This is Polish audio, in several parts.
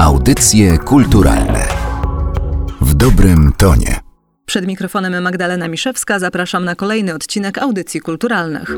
Audycje kulturalne w dobrym tonie. Przed mikrofonem Magdalena Miszewska zapraszam na kolejny odcinek Audycji Kulturalnych.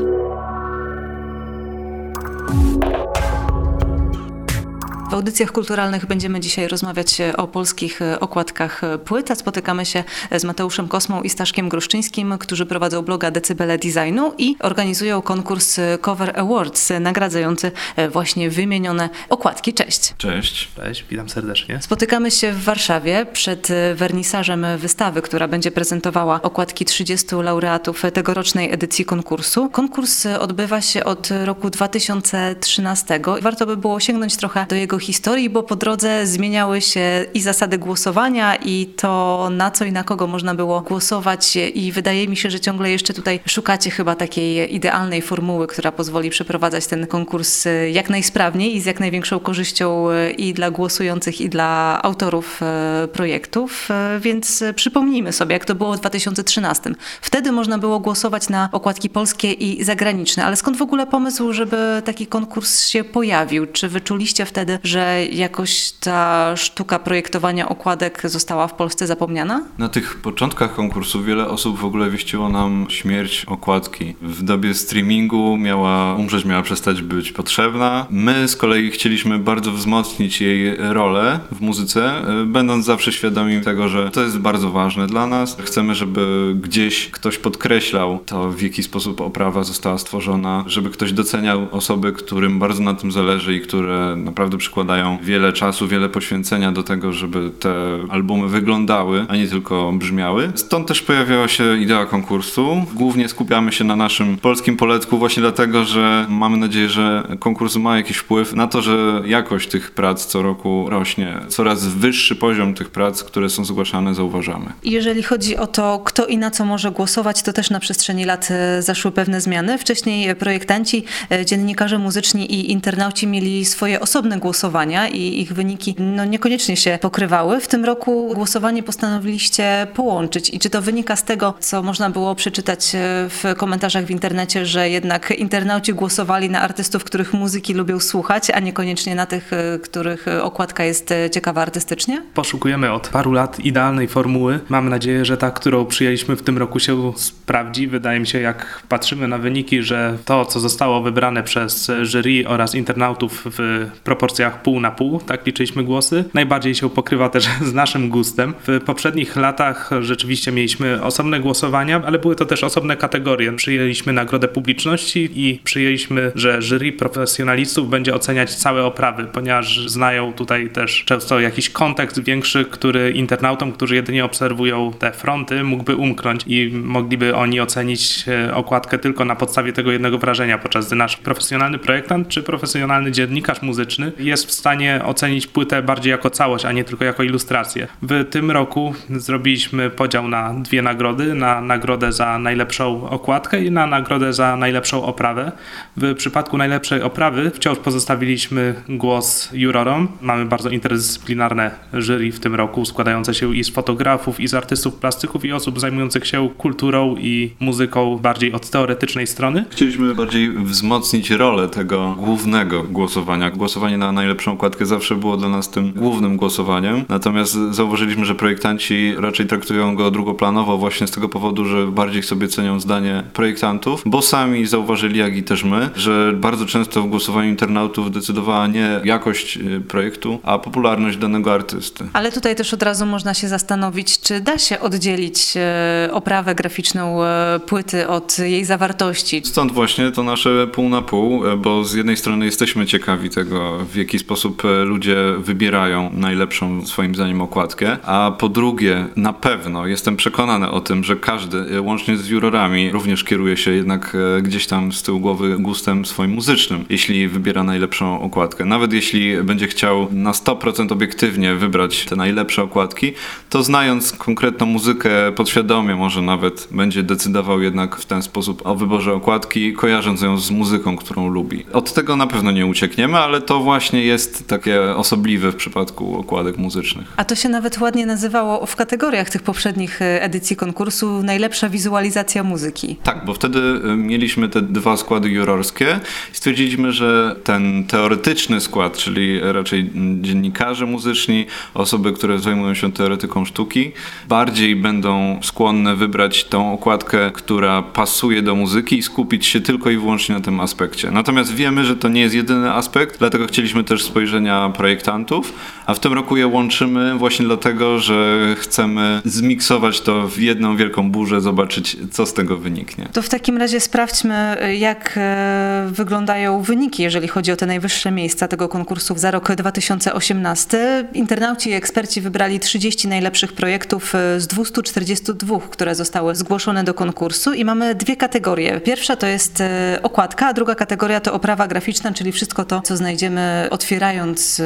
W audycjach kulturalnych będziemy dzisiaj rozmawiać e, o polskich e, okładkach e, płyt, a spotykamy się z Mateuszem Kosmą i Staszkiem Gruszczyńskim, którzy prowadzą bloga Decybele Designu i organizują konkurs Cover Awards, nagradzający właśnie wymienione okładki. Cześć. Cześć. Cześć, witam serdecznie. Spotykamy się w Warszawie przed wernisażem wystawy, która będzie prezentowała okładki 30 laureatów tegorocznej edycji konkursu. Konkurs odbywa się od roku 2013. Warto by było sięgnąć trochę do jego historii, bo po drodze zmieniały się i zasady głosowania, i to na co i na kogo można było głosować. I wydaje mi się, że ciągle jeszcze tutaj szukacie chyba takiej idealnej formuły, która pozwoli przeprowadzać ten konkurs jak najsprawniej i z jak największą korzyścią i dla głosujących, i dla autorów e, projektów. E, więc przypomnijmy sobie, jak to było w 2013. Wtedy można było głosować na okładki polskie i zagraniczne, ale skąd w ogóle pomysł, żeby taki konkurs się pojawił? Czy wyczuliście wtedy, że że jakoś ta sztuka projektowania okładek została w Polsce zapomniana? Na tych początkach konkursu wiele osób w ogóle wieściło nam śmierć okładki. W dobie streamingu miała umrzeć, miała przestać być potrzebna. My z kolei chcieliśmy bardzo wzmocnić jej rolę w muzyce, będąc zawsze świadomi tego, że to jest bardzo ważne dla nas. Chcemy, żeby gdzieś ktoś podkreślał to, w jaki sposób oprawa została stworzona, żeby ktoś doceniał osoby, którym bardzo na tym zależy i które naprawdę przykładają przykładają wiele czasu, wiele poświęcenia do tego, żeby te albumy wyglądały, a nie tylko brzmiały. Stąd też pojawiała się idea konkursu. Głównie skupiamy się na naszym polskim poletku właśnie dlatego, że mamy nadzieję, że konkurs ma jakiś wpływ na to, że jakość tych prac co roku rośnie. Coraz wyższy poziom tych prac, które są zgłaszane, zauważamy. Jeżeli chodzi o to, kto i na co może głosować, to też na przestrzeni lat e, zaszły pewne zmiany. Wcześniej projektanci, e, dziennikarze muzyczni i internauci mieli swoje osobne głosowania głosowania i ich wyniki no, niekoniecznie się pokrywały. W tym roku głosowanie postanowiliście połączyć. I czy to wynika z tego, co można było przeczytać e, w komentarzach w internecie, że jednak internauci głosowali na artystów, których muzyki lubią słuchać, a niekoniecznie na tych, e, których okładka jest e, ciekawa artystycznie? Poszukujemy od paru lat idealnej formuły. Mam nadzieję, że ta, którą przyjęliśmy w tym roku się sprawdzi. Wydaje mi się, jak patrzymy na wyniki, że to, co zostało wybrane przez jury oraz internautów w proporcjach pół na pół, tak liczyliśmy głosy. Najbardziej się pokrywa też z naszym gustem. W poprzednich latach rzeczywiście mieliśmy osobne głosowania, ale były to też osobne kategorie. Przyjęliśmy nagrodę publiczności i przyjęliśmy, że jury profesjonalistów będzie oceniać całe oprawy, ponieważ znają tutaj też często jakiś kontekst większy, który internautom, którzy jedynie obserwują te fronty, mógłby umknąć i mogliby oni ocenić e, okładkę tylko na podstawie tego jednego wrażenia, podczas gdy nasz profesjonalny projektant czy profesjonalny dziennikarz muzyczny jest w stanie ocenić płytę bardziej jako całość, a nie tylko jako ilustrację. W tym roku zrobiliśmy podział na dwie nagrody, na nagrodę za najlepszą okładkę i na nagrodę za najlepszą oprawę. W przypadku najlepszej oprawy wciąż pozostawiliśmy głos jurorom. Mamy bardzo interdyscyplinarne jury w tym roku, składające się i z fotografów, i z artystów plastyków, i osób zajmujących się kulturą i muzyką bardziej od teoretycznej strony. Chcieliśmy bardziej wzmocnić rolę tego głównego głosowania. Głosowanie na najlepszą najlepszą okładkę zawsze było dla nas tym głównym głosowaniem. Natomiast zauważyliśmy, że projektanci raczej traktują go drugoplanowo właśnie z tego powodu, że bardziej sobie cenią zdanie projektantów, bo sami zauważyli, jak i też my, że bardzo często w głosowaniu internautów decydowała nie jakość y, projektu, a popularność danego artysty. Ale tutaj też od razu można się zastanowić, czy da się oddzielić y, oprawę graficzną y, płyty od jej zawartości. Stąd właśnie to nasze pół na pół, bo z jednej strony jesteśmy ciekawi tego, w jaki sposób sposób e, ludzie wybierają najlepszą swoim zdaniem okładkę, a po drugie na pewno jestem przekonany o tym, że każdy, e, łącznie z jurorami, również kieruje się jednak e, gdzieś tam z tyłu głowy gustem swoim muzycznym, jeśli wybiera najlepszą okładkę. Nawet jeśli będzie chciał na 100% obiektywnie wybrać te najlepsze okładki, to znając konkretną muzykę podświadomie może nawet będzie decydował jednak w ten sposób o wyborze okładki, kojarząc ją z muzyką, którą lubi. Od tego na pewno nie uciekniemy, ale to właśnie jest takie osobliwe w przypadku okładek muzycznych. A to się nawet ładnie nazywało w kategoriach tych poprzednich e, edycji konkursu najlepsza wizualizacja muzyki. Tak, bo wtedy e, mieliśmy te dwa składy jurorskie i stwierdziliśmy, że ten teoretyczny skład, czyli raczej dziennikarze muzyczni, osoby, które zajmują się teoretyką sztuki, bardziej będą skłonne wybrać tą okładkę, która pasuje do muzyki i skupić się tylko i wyłącznie na tym aspekcie. Natomiast wiemy, że to nie jest jedyny aspekt, dlatego chcieliśmy też spojrzenia projektantów, a w tym roku je łączymy właśnie dlatego, że chcemy zmiksować to w jedną wielką burzę, zobaczyć, co z tego wyniknie. To w takim razie sprawdźmy, jak e, wyglądają wyniki, jeżeli chodzi o te najwyższe miejsca tego konkursu za rok 2018. Internauci i eksperci wybrali 30 najlepszych projektów e, z 242, które zostały zgłoszone do konkursu i mamy dwie kategorie. Pierwsza to jest e, okładka, a druga kategoria to oprawa graficzna, czyli wszystko to, co znajdziemy otwierając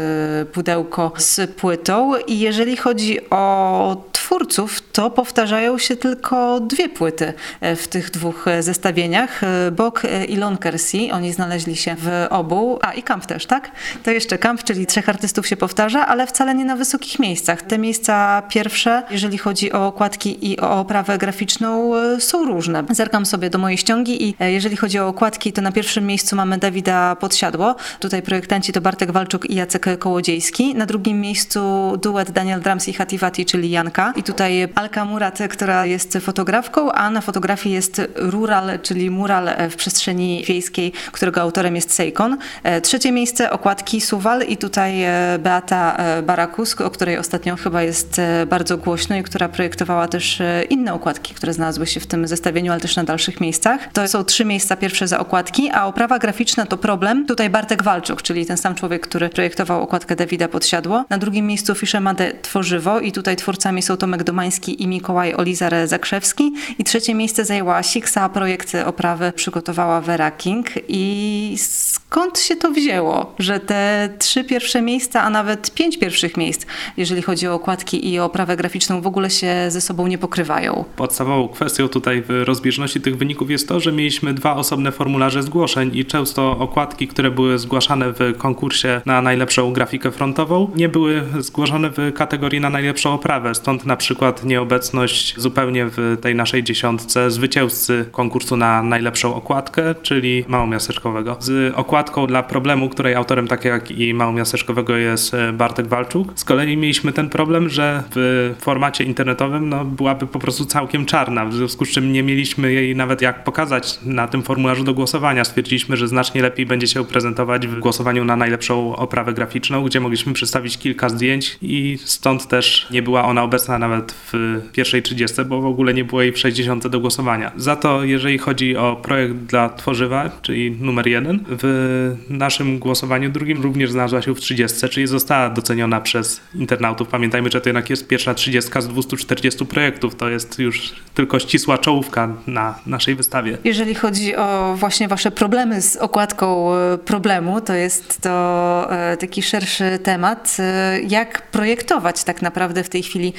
pudełko z płytą. I jeżeli chodzi o twórców, to powtarzają się tylko dwie płyty e, w tych dwóch e, zestawieniach. E, Bok i Lon Kersey, oni znaleźli się w obu. A i Camp też, tak? To jeszcze Camp, czyli trzech artystów się powtarza, ale wcale nie na wysokich miejscach. Te miejsca pierwsze, jeżeli chodzi o okładki i o oprawę graficzną, są różne. Zerkam sobie do mojej ściągi i jeżeli chodzi o okładki, to na pierwszym miejscu mamy Dawida Podsiadło. Tutaj projektanci to Bartek Walczuk i Jacek Kołodziejski. Na drugim miejscu duet Daniel Drums i Hativati, czyli Janka. I tutaj Alka Murat, która jest fotografką, a na fotografii jest rural, czyli mural w przestrzeni wiejskiej, którego autorem jest Seikon. E, trzecie miejsce okładki Suwal i tutaj e, Beata e, Barakus, o której ostatnio chyba jest bardzo głośno i która projektowała też inne okładki, które znalazły się w tym zestawieniu, ale też na dalszych miejscach. To są trzy miejsca pierwsze za okładki, a oprawa graficzna to problem. Tutaj Bartek Walczuk, czyli ten sam człowiek, który projektował okładkę Dawida Podsiadło. Na drugim miejscu Fiszemade Tworzywo i tutaj twórcami są Tomek Domański i Mikołaj Olizar Zakrzewski. I trzecie miejsce zajęła Siksa, projekt oprawy przygotowała Vera King. I skąd się to wzięło, że te trzy pierwsze miejsca, a nawet pięć pierwszych miejsc, jeżeli chodzi o okładki i oprawę graficzną, w ogóle się ze sobą nie pokrywają? Podstawową kwestią tutaj w rozbieżności tych wyników jest to, że mieliśmy dwa osobne formularze zgłoszeń i często okładki, które były zgłaszane w konkursie na najlepszą grafikę frontową, nie były zgłoszone w kategorii na najlepszą oprawę. Stąd na przykład nieobecność zupełnie w tej naszej dziesiątce zwycięzcy konkursu na najlepszą okładkę, czyli Małomiasteczkowego. Z okładką dla problemu, której autorem tak jak i Małomiasteczkowego jest e, Bartek Walczuk. Z kolei mieliśmy ten problem, że w formacie internetowym no, byłaby po prostu całkiem czarna, w związku z czym nie mieliśmy jej nawet jak pokazać na tym formularzu do głosowania. Stwierdziliśmy, że znacznie lepiej będzie się prezentować w głosowaniu na najlepszą oprawę graficzną, gdzie mogliśmy przedstawić kilka zdjęć i stąd też nie była ona obecna nawet w pierwszej 30, bo w ogóle nie było jej w 60 do głosowania. Za to, jeżeli chodzi o projekt dla tworzywa, czyli numer jeden, w naszym głosowaniu drugim również znalazła się w 30, czyli została doceniona przez internautów. Pamiętajmy, że to jednak jest pierwsza 30 z 240 projektów. To jest już tylko ścisła czołówka na naszej wystawie. Jeżeli chodzi o właśnie wasze problemy z okładką e, problemu, to jest to e, taki szerszy temat. E, jak projektować tak naprawdę w tej chwili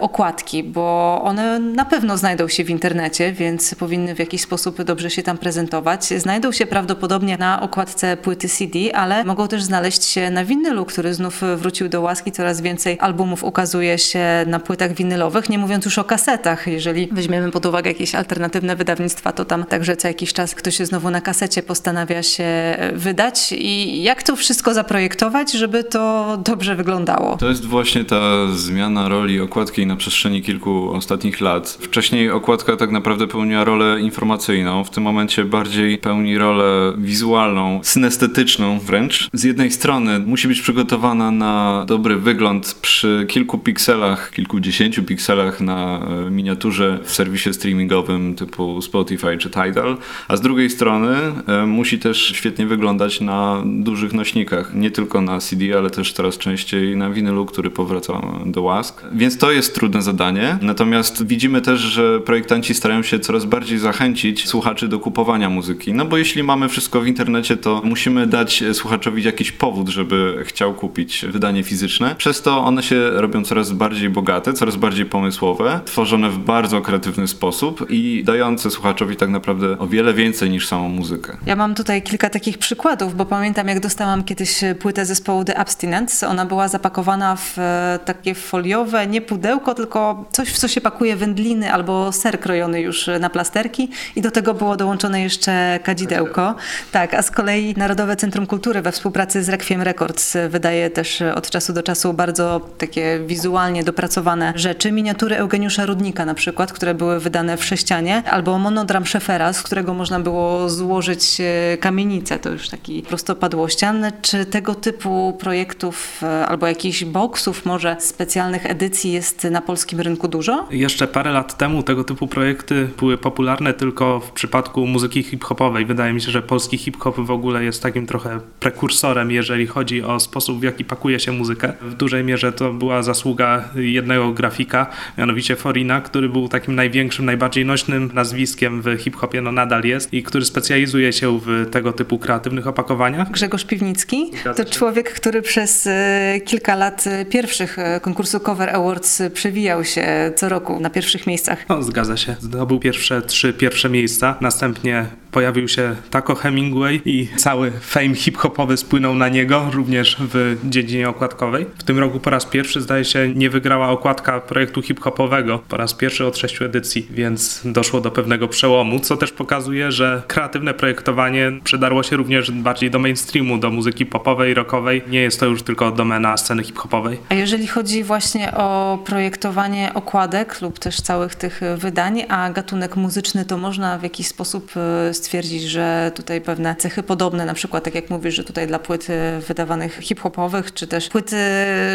okładki, bo one na pewno znajdą się w internecie, więc powinny w jakiś sposób dobrze się tam prezentować. Znajdą się prawdopodobnie na okładce płyty CD, ale mogą też znaleźć się na winylu, który znów wrócił do łaski. Coraz więcej albumów ukazuje się na płytach winylowych, nie mówiąc już o kasetach. Jeżeli weźmiemy pod uwagę jakieś alternatywne wydawnictwa, to tam także co jakiś czas ktoś znowu na kasecie postanawia się wydać. I jak to wszystko zaprojektować, żeby to dobrze wyglądało? To jest właśnie ta zmiana roli okładki na przestrzeni kilku ostatnich lat. Wcześniej okładka tak naprawdę pełniła rolę informacyjną, w tym momencie bardziej pełni rolę wizualną, synestetyczną wręcz. Z jednej strony musi być przygotowana na dobry wygląd przy kilku pikselach, kilkudziesięciu pikselach na e, miniaturze w serwisie streamingowym typu Spotify czy Tidal, a z drugiej strony e, musi też świetnie wyglądać na dużych nośnikach, nie tylko na CD, ale też coraz częściej na winylu, który powraca do łask. Więc to jest trudne zadanie. Natomiast widzimy też, że projektanci starają się coraz bardziej zachęcić słuchaczy do kupowania muzyki. No bo jeśli mamy wszystko w internecie, to musimy dać słuchaczowi jakiś powód, żeby chciał kupić wydanie fizyczne. Przez to one się robią coraz bardziej bogate coraz bardziej pomysłowe, tworzone w bardzo kreatywny sposób i dające słuchaczowi tak naprawdę o wiele więcej niż samą muzykę. Ja mam tutaj kilka takich przykładów, bo pamiętam jak dostałam kiedyś płytę zespołu The Abstinence. Ona była zapakowana w e, takie foliowe, nie pudełko, tylko coś, w co się pakuje wędliny albo ser krojony już na plasterki i do tego było dołączone jeszcze kadzidełko. Tak, a z kolei Narodowe Centrum Kultury we współpracy z Requiem Records wydaje też od czasu do czasu bardzo takie wizualnie dopracowane rzeczy. Miniatury Eugeniusza Rudnika na przykład, które były wydane w sześcianie, albo monodram Szefera, z którego można było złożyć e, kamienicę, to już taki prostopadłościan. Czy tego typu projektów e, albo jakichś boksów, może specjalnych edycji jest na polskim rynku dużo? Jeszcze parę lat temu tego typu projekty były popularne tylko w przypadku muzyki hip-hopowej. Wydaje mi się, że polski hip-hop w ogóle jest takim trochę prekursorem, jeżeli chodzi o sposób, w jaki pakuje się muzykę. W dużej mierze to była zasługa jednego grafika, mianowicie Forina, który był takim największym, najbardziej nośnym nazwiskiem w hip-hopie, no nadal jest, i który specjalizuje się w tego typu kreatywnych opakowaniach. Grzegorz Piwnicki to człowiek, który przez e, kilka lat e, pierwszych e, konkursu Cover Awards przewijał się co roku na pierwszych miejscach. No, zgadza się. Zdobył pierwsze trzy pierwsze miejsca. Następnie pojawił się Taco Hemingway i cały fame hip-hopowy spłynął na niego, również w dziedzinie okładkowej. W tym roku po raz pierwszy, zdaje się, nie wygrała okładka projektu hip-hopowego. Po raz pierwszy od sześciu edycji, więc doszło do pewnego przełomu, co też pokazuje, że kreatywne projektowanie przedarło się również bardziej do mainstreamu, do muzyki popowej, rockowej. Nie jest to już tylko domena sceny hip-hopowej. A jeżeli chodzi właśnie o projektowanie okładek lub też całych tych wydań, a gatunek muzyczny, to można w jakiś sposób e, stwierdzić, że tutaj pewne cechy podobne, na przykład tak jak mówisz, że tutaj dla płyt wydawanych hip-hopowych, czy też płyty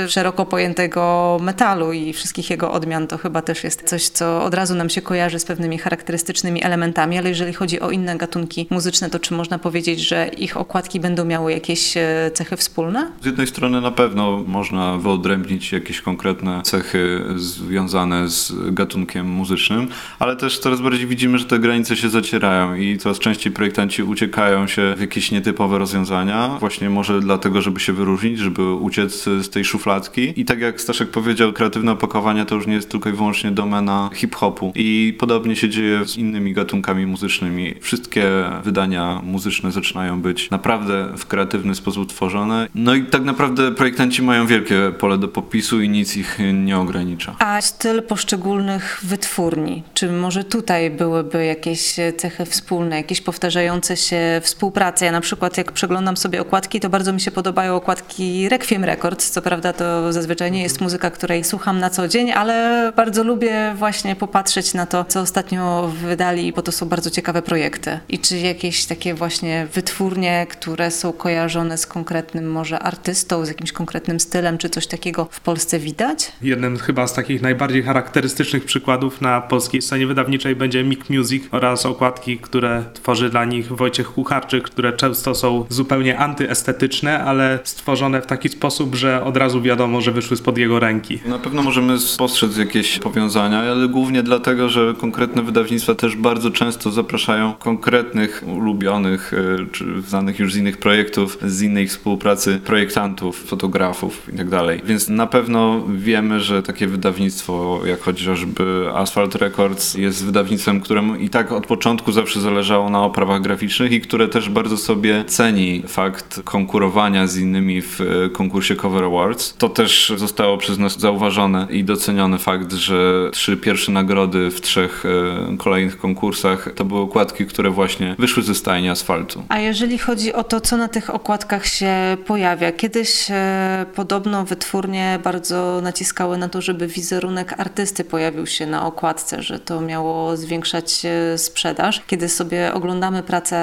szeroko pojętego metalu i wszystkich jego odmian, to chyba też jest coś, co od razu nam się kojarzy z pewnymi charakterystycznymi elementami, ale jeżeli chodzi o inne gatunki muzyczne, to czy można powiedzieć, że ich okładki będą miały jakieś e, cechy wspólne? Z jednej strony na pewno można wyodrębnić jakieś konkretne cechy związane z gatunkiem muzycznym, ale też coraz bardziej widzimy, że te granice się zacierają i coraz częściej projektanci uciekają się w jakieś nietypowe rozwiązania, właśnie może dlatego, żeby się wyróżnić, żeby uciec z tej szufladki. I tak jak Staszek powiedział, kreatywne opakowanie to już nie jest tylko i wyłącznie domena hip-hopu. I podobnie się dzieje z innymi gatunkami muzycznymi. Wszystkie wydania muzyczne zaczynają być naprawdę w kreatywny sposób tworzone. No i tak naprawdę projektanci mają wielkie pole do popisu i nic ich nie ogranicza. A styl poszczególnych wytwórni, czy może tutaj byłyby jakieś cechy wspólne, jakieś powtarzające się współprace? Ja na przykład jak przeglądam sobie okładki, to bardzo mi się podobają okładki Requiem Records. Co prawda to zazwyczaj nie jest muzyka, której słucham na co dzień, ale bardzo lubię właśnie popatrzeć na to, co ostatnio wydali, bo to są bardzo ciekawe projekty. I czy jakieś takie właśnie wytwórnie, które są kojarzone z konkretnym może artystą, z jakimś konkretnym stylem, czy coś takiego w Polsce widać? Jednym chyba z takich najbardziej charakterystycznych przykładów na polskiej scenie wydawniczej będzie Mick Music oraz okładki, które tworzy dla nich Wojciech Kucharczyk, które często są zupełnie antyestetyczne, ale stworzone w taki sposób, że od razu wiadomo, że wyszły spod jego ręki. Na pewno możemy spostrzec jakieś powiązania, ale głównie dlatego, że konkretne wydawnictwa też bardzo często zapraszają konkretnych, ulubionych e, czy znanych już z innych projektów, z innej współpracy projektantów, fotografów itd. Tak Więc na pewno wiemy, że takie wydawnictwo jak chociażby Asphalt Records jest wydawnictwem, któremu i tak od początku zawsze zależało na oprawach graficznych i które też bardzo sobie ceni fakt konkurowania z innymi w e, konkursie Cover Awards. To też zostało przez nas zauważone i doceniony fakt, że trzy pierwsze nagrody w trzech e, kolejnych konkursach to były okładki, które właśnie wyszły ze stajni asfaltu. A jeżeli chodzi o to, co na tych okładkach się pojawia, kiedyś e, podobno wytwórnie bardzo naciskały na to, żeby wizerunek artysty pojawił się na okładce, że to miało zwiększać sprzedaż. Kiedy sobie oglądamy pracę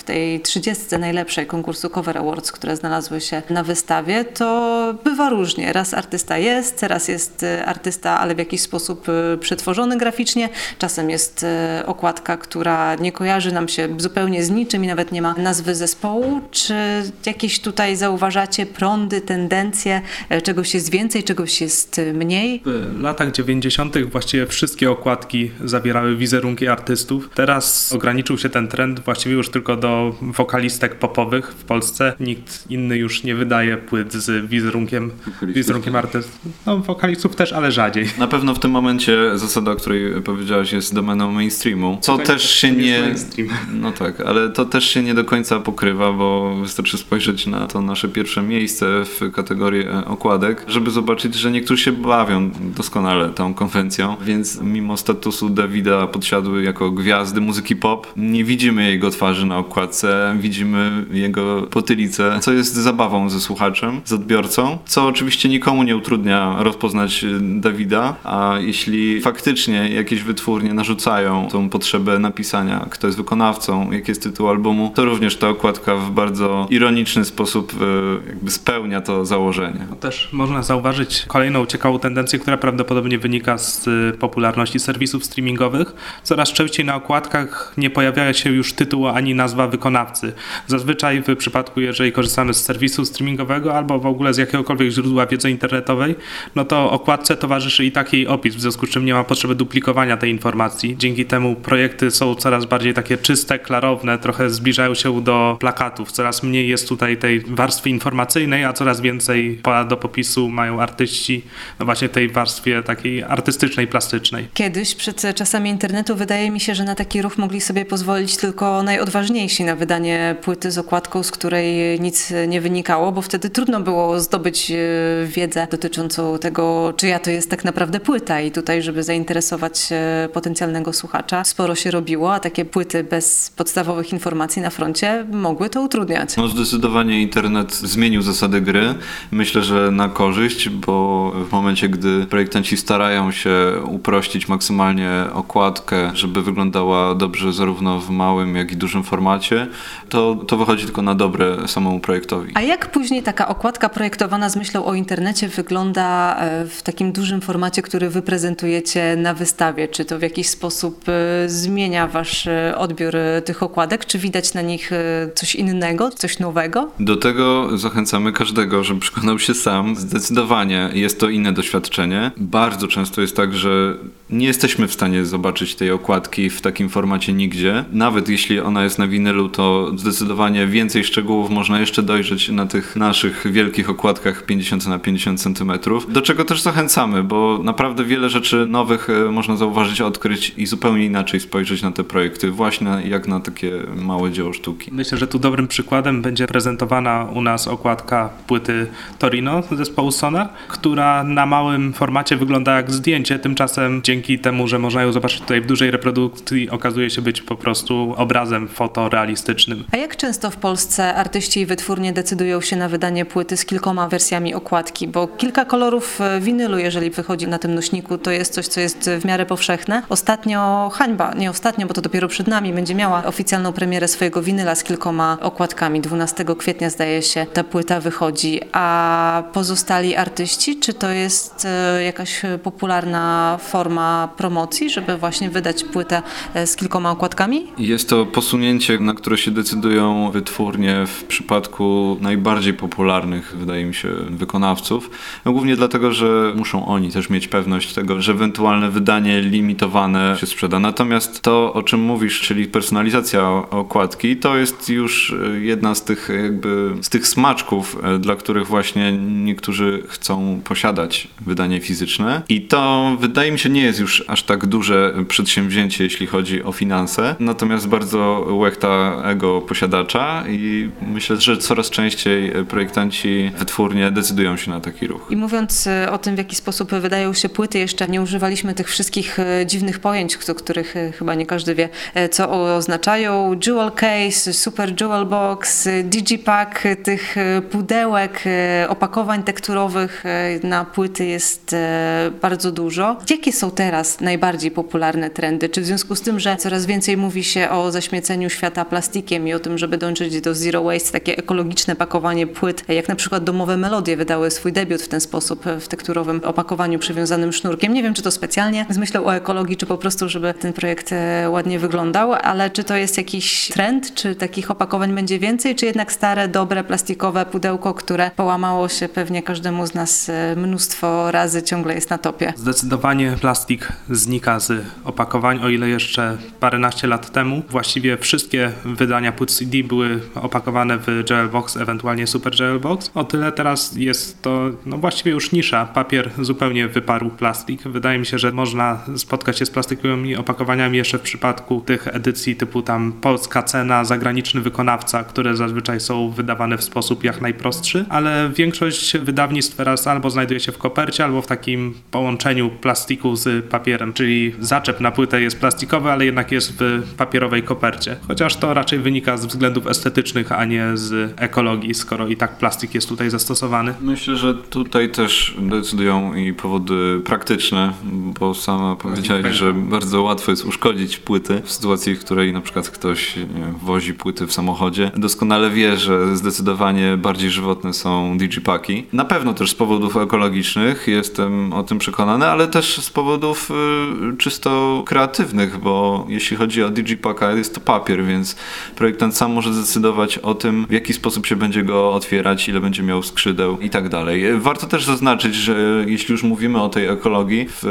w tej 30 najlepszej konkursu Cover Awards, które znalazły się na wystawie, to bywa różnie. Raz artysta jest, teraz jest e, artysta, ale w jakiś sposób e, przetworzony graficznie. Czasem jest e, okładka, która nie kojarzy nam się zupełnie z niczym i nawet nie ma nazwy zespołu. Czy jakieś tutaj zauważacie prądy, tendencje, czegoś jest więcej, czegoś jest mniej? W latach 90. właściwie wszystkie okładki zawierały wizerunki artystów. Teraz ograniczył się się ten trend właściwie już tylko do wokalistek popowych w Polsce. Nikt inny już nie wydaje płyt z wizerunkiem, wizerunkiem artystów. No, wokalistów też, ale rzadziej. Na pewno w tym momencie zasada, o której powiedziałeś, jest domeną mainstreamu, co Tutaj też się nie... mainstream. No tak, ale to też się nie do końca pokrywa, bo wystarczy spojrzeć na to nasze pierwsze miejsce w kategorii e, okładek, żeby zobaczyć, że niektórzy się bawią doskonale tą konwencją, więc mimo statusu Dawida podsiadły jako gwiazdy muzyki pop, nie widzimy jego twarzy na okładce, widzimy jego potylicę, co jest zabawą ze słuchaczem, z odbiorcą, co oczywiście nikomu nie utrudnia rozpoznać e, Dawida, a jeśli faktycznie jakieś wytwórnie narzucają tą potrzebę napisania, kto jest wykonawcą, jaki jest tytuł albumu, to również ta okładka w bardzo ironiczny sposób e, jakby spełnia to założenie. Też można zauważyć kolejną ciekawą tendencję, która prawdopodobnie wynika z y, popularności serwisów streamingowych. Coraz częściej na okładkach nie pojawia się już tytuł ani nazwa wykonawcy. Zazwyczaj w przypadku, jeżeli korzystamy z serwisu streamingowego albo w ogóle z jakiegokolwiek źródła wiedzy internetowej, no to okładce towarzyszy i taki opis, w związku z czym nie ma potrzeby duplikowania tej informacji. Dzięki temu projekty są coraz bardziej takie czyste, klarowne, trochę zbliżają się do plakatów. Coraz mniej jest tutaj tej warstwy informacyjnej, a coraz więcej pola do popisu mają artyści, no właśnie tej warstwie takiej artystycznej, plastycznej. Kiedyś, przed czasami internetu, wydaje mi się, że na taki ruch mogli sobie pozwolić tylko najodważniejsi na wydanie płyty z okładką, z której nic nie wynikało, bo wtedy trudno było zdobyć e, wiedzę dotyczącą tego, czyja to jest tak naprawdę płyta. I tutaj, żeby zainteresować e, potencjalnego słuchacza, sporo się robiło, a takie płyty bez podstawowych informacji na froncie mogły to utrudniać. No zdecydowanie internet zmienił zasady gry. Myślę, że na korzyść, bo w momencie, gdy projektanci starają się uprościć maksymalnie okładkę, żeby wyglądała dobrze zarówno w małym, jak i dużym formacie, to, to wychodzi tylko na dobre samemu projektowi. A jak później taka okładka projektowana z myślą o internecie wygląda e, w takim dużym formacie, który wy prezentujecie na wystawie? Czy to w jakiś sposób e, zmienia wasz e, odbiór tych okładek? Czy widać na nich coś innego, coś nowego? Do tego zachęcamy każdego, żeby przekonał się sam. Zdecydowanie jest to inne doświadczenie. Bardzo często jest tak, że nie jesteśmy w stanie zobaczyć tej okładki w takim formacie nigdzie. Nawet jeśli ona jest na winylu, to zdecydowanie więcej szczegółów można jeszcze dojrzeć na tych naszych wielkich okładkach 50 na 50 cm. Do czego też zachęcamy, bo naprawdę wiele rzeczy nowych e, można zauważyć, odkryć i zupełnie inaczej spojrzeć na te projekty, właśnie jak na takie małe dzieło sztuki. Myślę, że tu dobrym przykładem będzie prezentowana u nas okładka płyty Torino zespołu Sonar, która na małym formacie wygląda jak zdjęcie, tymczasem dzięki temu, że można ją zobaczyć tutaj w dużej reprodukcji, okazuje się być po prostu obrazem fotorealistycznym. A jak często w Polsce artyści i wytwórnie decydują się na wydanie płyty z kilkoma wersjami okładki? Bo kilka kolorów e, winylu, jeżeli wychodzi na tym nośniku, to jest coś, co jest w miarę powszechne. Ostatnio hańba, nie ostatnio, bo to dopiero przed nami, będzie miała oficjalną premierę swojego winyla z kilkoma okładkami. 12 kwietnia zdaje się ta płyta wychodzi. A pozostali artyści, czy to jest e, jakaś popularna forma promocji, żeby właśnie wydać płytę e, z kilkoma okładkami? Jest to posunięcie, na które się decydują wytwórnie w przypadku najbardziej popularnych, wydaje mi się, wykonawców. No głównie dlatego, że muszą oni też mieć pewność tego, że ewentualne wydanie limitowane się sprzeda. Natomiast to, o czym mówisz, czyli personalizacja okładki, to jest już e, jedna z tych jakby z tych smaczków, e, dla których właśnie niektórzy chcą posiadać wydanie fizyczne. I to wydaje mi się nie jest już aż tak duże przedsięwzięcie, jeśli chodzi o finanse. Natomiast bardzo łechta ego posiadacza i myślę, że coraz częściej projektanci, wytwórnie decydują się na taki ruch. I mówiąc e, o tym, w jaki sposób wydają się płyty, jeszcze nie używaliśmy tych wszystkich e, dziwnych pojęć, o których e, chyba nie każdy wie, co oznaczają. Jewel case, super jewel box, digipack, tych pudełek, opakowań tekturowych na płyty jest bardzo dużo. Jakie są teraz najbardziej popularne trendy? Czy w związku z tym, że coraz więcej mówi się o zaśmieceniu świata plastikiem i o tym, żeby dążyć do zero waste, takie ekologiczne pakowanie płyt, jak na przykład domowe melodie wydały swój debiut w ten sposób, w tekturowym opakowaniu przywiązanym sznurkiem. Nie wiem, czy to specjalnie z myślą o ekologii, czy po prostu, żeby ten projekt e, ładnie wyglądał, ale czy to jest jakiś trend, czy takich opakowań będzie więcej, czy jednak stare, dobre, plastikowe pudełko, które połamało się pewnie każdemu z nas e, mnóstwo razy, ciągle jest na topie? Zdecydowanie plastik plastik znika z opakowań, o ile jeszcze paręnaście lat temu właściwie wszystkie wydania płyt CD były opakowane w Gel Box, ewentualnie Super Gel Box. O tyle teraz jest to no właściwie już nisza. Papier zupełnie wyparł plastik. Wydaje mi się, że można spotkać się z plastikowymi opakowaniami jeszcze w przypadku tych edycji typu tam polska cena, zagraniczny wykonawca, które zazwyczaj są wydawane w sposób jak najprostszy, ale większość wydawnictw teraz albo znajduje się w kopercie, albo w takim połączeniu plastiku z papierem, czyli zaczep na płytę jest plastikowy, ale jednak jest w papierowej kopercie. Chociaż to raczej wynika z względów estetycznych, a nie z ekologii, skoro i tak plastik jest tutaj zastosowany. Myślę, że tutaj też decydują i powody praktyczne, bo sama powiedziałeś, że bardzo łatwo jest uszkodzić płyty w sytuacji, w której na przykład ktoś wozi płyty w samochodzie. Doskonale wie, że zdecydowanie bardziej żywotne są digipaki. Na pewno też z powodów ekologicznych, jestem o tym przekonany, ale też z powodów y, czysto kreatywnych, bo jeśli chodzi o digipaka, jest to papier, więc projektant sam może zdecydować o tym, w jaki sposób się będzie go otwierać, ile będzie miał skrzydeł i tak dalej. Warto też zaznaczyć, że jeśli już mówimy o tej ekologii, w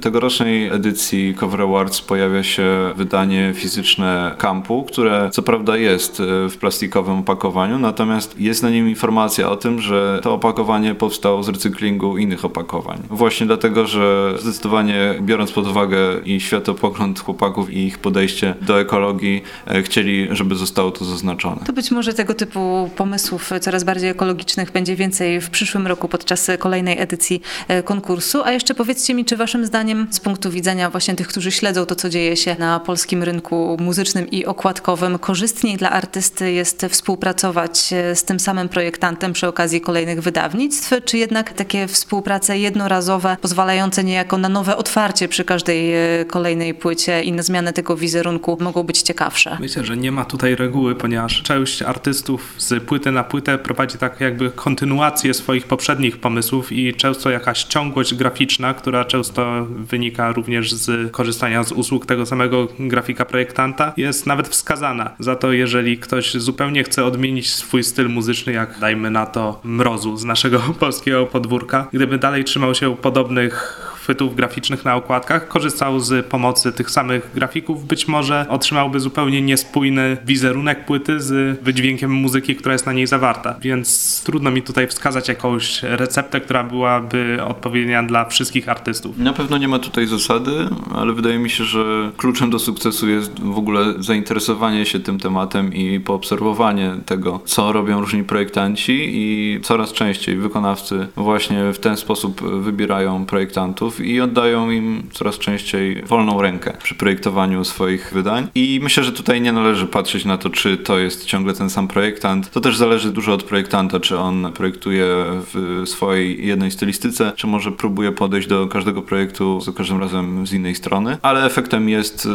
tegorocznej edycji Cover Awards pojawia się wydanie fizyczne kampu, które co prawda jest w plastikowym opakowaniu, natomiast jest na nim informacja o tym, że to opakowanie powstało z recyklingu innych opakowań. Właśnie dlatego, że zdecydowanie biorąc pod uwagę i światopogląd chłopaków i ich podejście do ekologii, e, chcieli, żeby zostało to zaznaczone. To być może tego typu pomysłów coraz bardziej ekologicznych będzie więcej w przyszłym roku podczas kolejnej edycji e, konkursu. A jeszcze powiedzcie mi, czy waszym zdaniem z punktu widzenia właśnie tych, którzy śledzą to, co dzieje się na polskim rynku muzycznym i okładkowym, korzystniej dla artysty jest współpracować e, z tym samym projektantem przy okazji kolejnych wydawnictw, czy jednak takie współprace jednorazowe, pozwalające niejako na nowe otwarcie przy każdej e, kolejnej płycie i na zmianę tego wizerunku mogą być ciekawsze? Myślę, że nie ma tutaj reguły, ponieważ część artystów z płyty na płytę prowadzi tak jakby kontynuację swoich poprzednich pomysłów i często jakaś ciągłość graficzna, która często wynika również z korzystania z usług tego samego grafika projektanta, jest nawet wskazana. Za to, jeżeli ktoś zupełnie chce odmienić swój styl muzyczny, jak dajmy na to mrozu z naszego polskiego podwórka, gdyby dalej trzymał się podobnych chwytów graficznych na okładkach, korzystał z pomocy tych samych grafików, być może otrzymałby zupełnie niespójny wizerunek płyty z wydźwiękiem muzyki, która jest na niej zawarta. Więc trudno mi tutaj wskazać jakąś receptę, która byłaby odpowiednia dla wszystkich artystów. Na pewno nie ma tutaj zasady, ale wydaje mi się, że kluczem do sukcesu jest w ogóle zainteresowanie się tym tematem i poobserwowanie tego, co robią różni projektanci i coraz częściej wykonawcy właśnie w ten sposób wybierają projektantów i oddają im coraz częściej wolną rękę przy projektowaniu swoich wydań. I myślę, że tutaj nie należy patrzeć na to, czy to jest ciągle ten sam projektant. To też zależy dużo od projektanta, czy on projektuje w swojej jednej stylistyce, czy może próbuje podejść do każdego projektu za każdym razem z innej strony. Ale efektem jest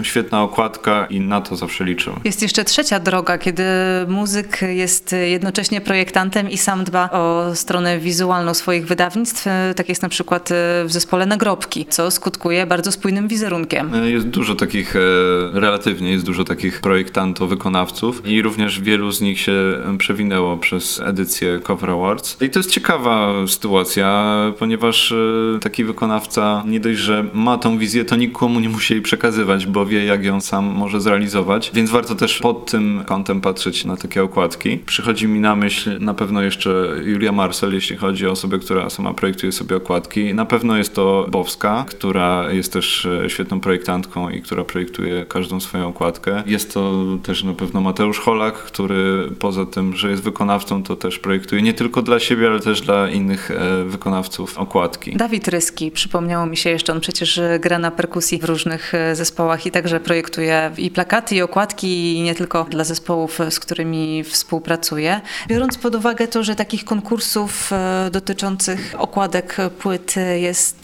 y, świetna okładka i na to zawsze liczę. Jest jeszcze trzecia droga, kiedy muzyk jest jednocześnie projektantem i sam dba o stronę wizualną swoich wydawnictw. Tak jest na przykład w zespole nagrobki, co skutkuje bardzo spójnym wizerunkiem. E, jest dużo takich, e, relatywnie jest dużo takich projektantów, wykonawców i również wielu z nich się przewinęło przez edycję Cover Awards. I to jest ciekawa sytuacja, ponieważ e, taki wykonawca nie dość, że ma tą wizję, to nikomu nie musi jej przekazywać, bo wie jak ją sam może zrealizować, więc warto też pod tym kątem patrzeć na takie okładki. Przychodzi mi na myśl na pewno jeszcze Julia Marcel, jeśli chodzi o osobę, która sama projektuje sobie okładki. Na pewno jest to Bowska, która jest też e, świetną projektantką i która projektuje każdą swoją okładkę. Jest to też na pewno Mateusz Holak, który poza tym, że jest wykonawcą, to też projektuje nie tylko dla siebie, ale też dla innych e, wykonawców okładki. Dawid Ryski, przypomniało mi się jeszcze, on przecież gra na perkusji w różnych e, zespołach i także projektuje i plakaty, i okładki, i nie tylko dla zespołów, z którymi współpracuje. Biorąc pod uwagę to, że takich konkursów dotyczących okładek płyt jest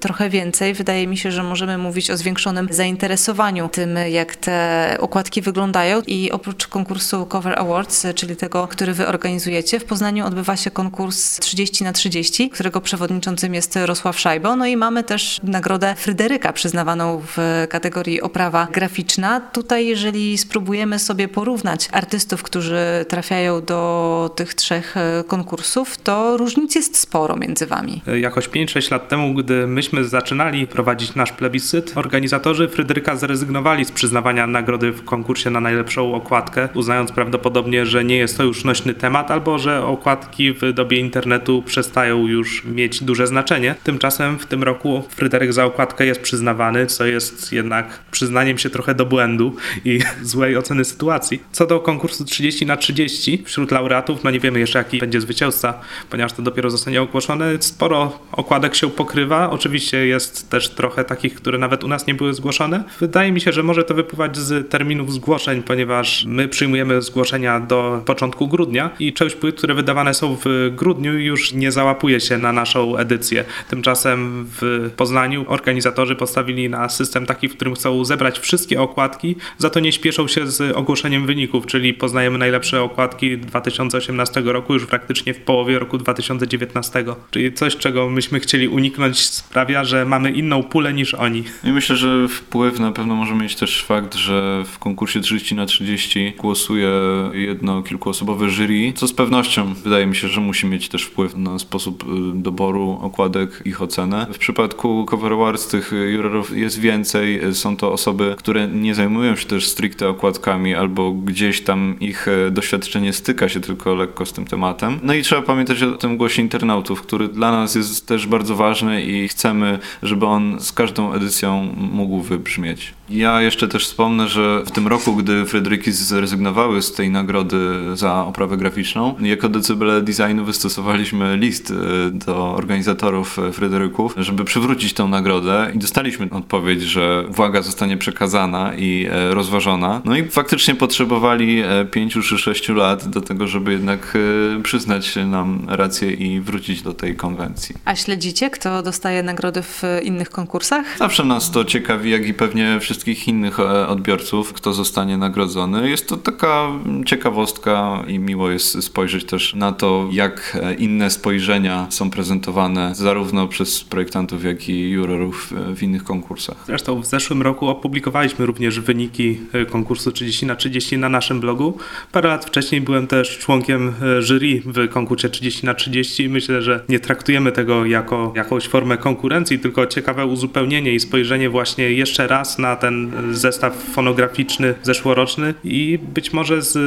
trochę więcej. Wydaje mi się, że możemy mówić o zwiększonym zainteresowaniu tym, jak te okładki wyglądają. I oprócz konkursu Cover Awards, czyli tego, który wy organizujecie, w Poznaniu odbywa się konkurs 30 na 30, którego przewodniczącym jest Rosław Szajbo. No i mamy też nagrodę Fryderyka przyznawaną w kategorii oprawa graficzna. Tutaj, jeżeli spróbujemy sobie porównać artystów, którzy trafiają do tych trzech konkursów, to różnic jest sporo między wami. Jakoś 5-6 lat temu gdy myśmy zaczynali prowadzić nasz plebiscyt, organizatorzy Fryderyka zrezygnowali z przyznawania nagrody w konkursie na najlepszą okładkę, uznając prawdopodobnie, że nie jest to już nośny temat, albo że okładki w dobie internetu przestają już mieć duże znaczenie. Tymczasem w tym roku Fryderyk za okładkę jest przyznawany, co jest jednak przyznaniem się trochę do błędu i złej oceny sytuacji. Co do konkursu 30 na 30 wśród laureatów, no nie wiemy jeszcze jaki będzie zwycięzca, ponieważ to dopiero zostanie ogłoszone. Sporo okładek się pokrywa. Oczywiście jest też trochę takich, które nawet u nas nie były zgłoszone. Wydaje mi się, że może to wypływać z terminów zgłoszeń, ponieważ my przyjmujemy zgłoszenia do początku grudnia i część płyt, które wydawane są w grudniu już nie załapuje się na naszą edycję. Tymczasem w Poznaniu organizatorzy postawili na system taki, w którym chcą zebrać wszystkie okładki, za to nie śpieszą się z ogłoszeniem wyników, czyli poznajemy najlepsze okładki 2018 roku już praktycznie w połowie roku 2019. Czyli coś, czego myśmy chcieli uniknąć sprawia, że mamy inną pulę niż oni. I myślę, że wpływ na pewno może mieć też fakt, że w konkursie 30 na 30 głosuje jedno kilkuosobowe jury, co z pewnością wydaje mi się, że musi mieć też wpływ na sposób y, doboru okładek, ich ocenę. W przypadku Cover Awards tych jurorów jest więcej. Są to osoby, które nie zajmują się też stricte okładkami albo gdzieś tam ich e, doświadczenie styka się tylko lekko z tym tematem. No i trzeba pamiętać o tym głosie internautów, który dla nas jest też bardzo ważny i chcemy, żeby on z każdą edycją mógł wybrzmieć. Ja jeszcze też wspomnę, że w tym roku, gdy Fryderyki zrezygnowały z tej nagrody za oprawę graficzną, jako Decybele Designu wystosowaliśmy list e, do organizatorów e, Fryderyków, żeby przywrócić tę nagrodę i dostaliśmy odpowiedź, że uwaga zostanie przekazana i e, rozważona. No i faktycznie potrzebowali 5 czy 6 lat do tego, żeby jednak przyznać nam rację i wrócić do tej konwencji. A śledzicie, kto dostaje nagrody w innych konkursach? Zawsze nas to ciekawi, jak i pewnie wszyscy wszystkich innych e, odbiorców, kto zostanie nagrodzony. Jest to taka ciekawostka i miło jest spojrzeć też na to, jak e, inne spojrzenia są prezentowane zarówno przez projektantów, jak i jurorów e, w innych konkursach. Zresztą w zeszłym roku opublikowaliśmy również wyniki konkursu 30 na 30 na naszym blogu. Parę lat wcześniej byłem też członkiem jury w konkursie 30 na 30 i myślę, że nie traktujemy tego jako jakąś formę konkurencji, tylko ciekawe uzupełnienie i spojrzenie właśnie jeszcze raz na ten ten zestaw fonograficzny zeszłoroczny i być może z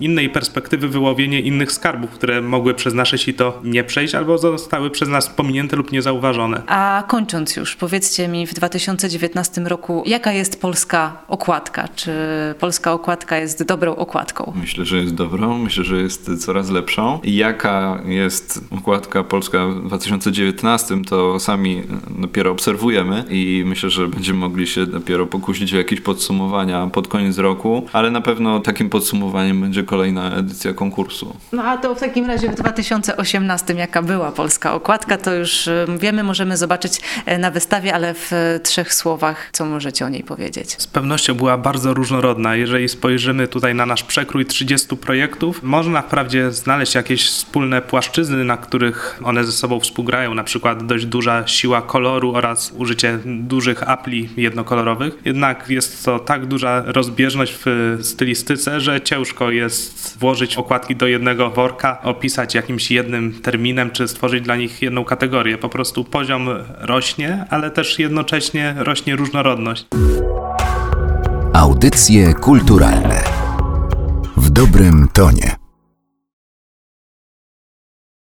innej perspektywy wyłowienie innych skarbów, które mogły przez nasze sito nie przejść albo zostały przez nas pominięte lub niezauważone. A kończąc już, powiedzcie mi w 2019 roku, jaka jest polska okładka? Czy polska okładka jest dobrą okładką? Myślę, że jest dobrą, myślę, że jest coraz lepszą. Jaka jest okładka polska w 2019, to sami dopiero obserwujemy i myślę, że będziemy mogli się dopiero pokusić kusić o jakieś podsumowania pod koniec roku, ale na pewno takim podsumowaniem będzie kolejna edycja konkursu. No a to w takim razie w 2018 jaka była polska okładka, to już wiemy, możemy zobaczyć e, na wystawie, ale w e, trzech słowach, co możecie o niej powiedzieć? Z pewnością była bardzo różnorodna. Jeżeli spojrzymy tutaj na nasz przekrój 30 projektów, można wprawdzie znaleźć jakieś wspólne płaszczyzny, na których one ze sobą współgrają, na przykład dość duża siła koloru oraz użycie dużych apli jednokolorowych. Jednak jest to tak duża rozbieżność w stylistyce, że ciężko jest włożyć okładki do jednego worka, opisać jakimś jednym terminem, czy stworzyć dla nich jedną kategorię. Po prostu poziom rośnie, ale też jednocześnie rośnie różnorodność. Audycje kulturalne w dobrym tonie.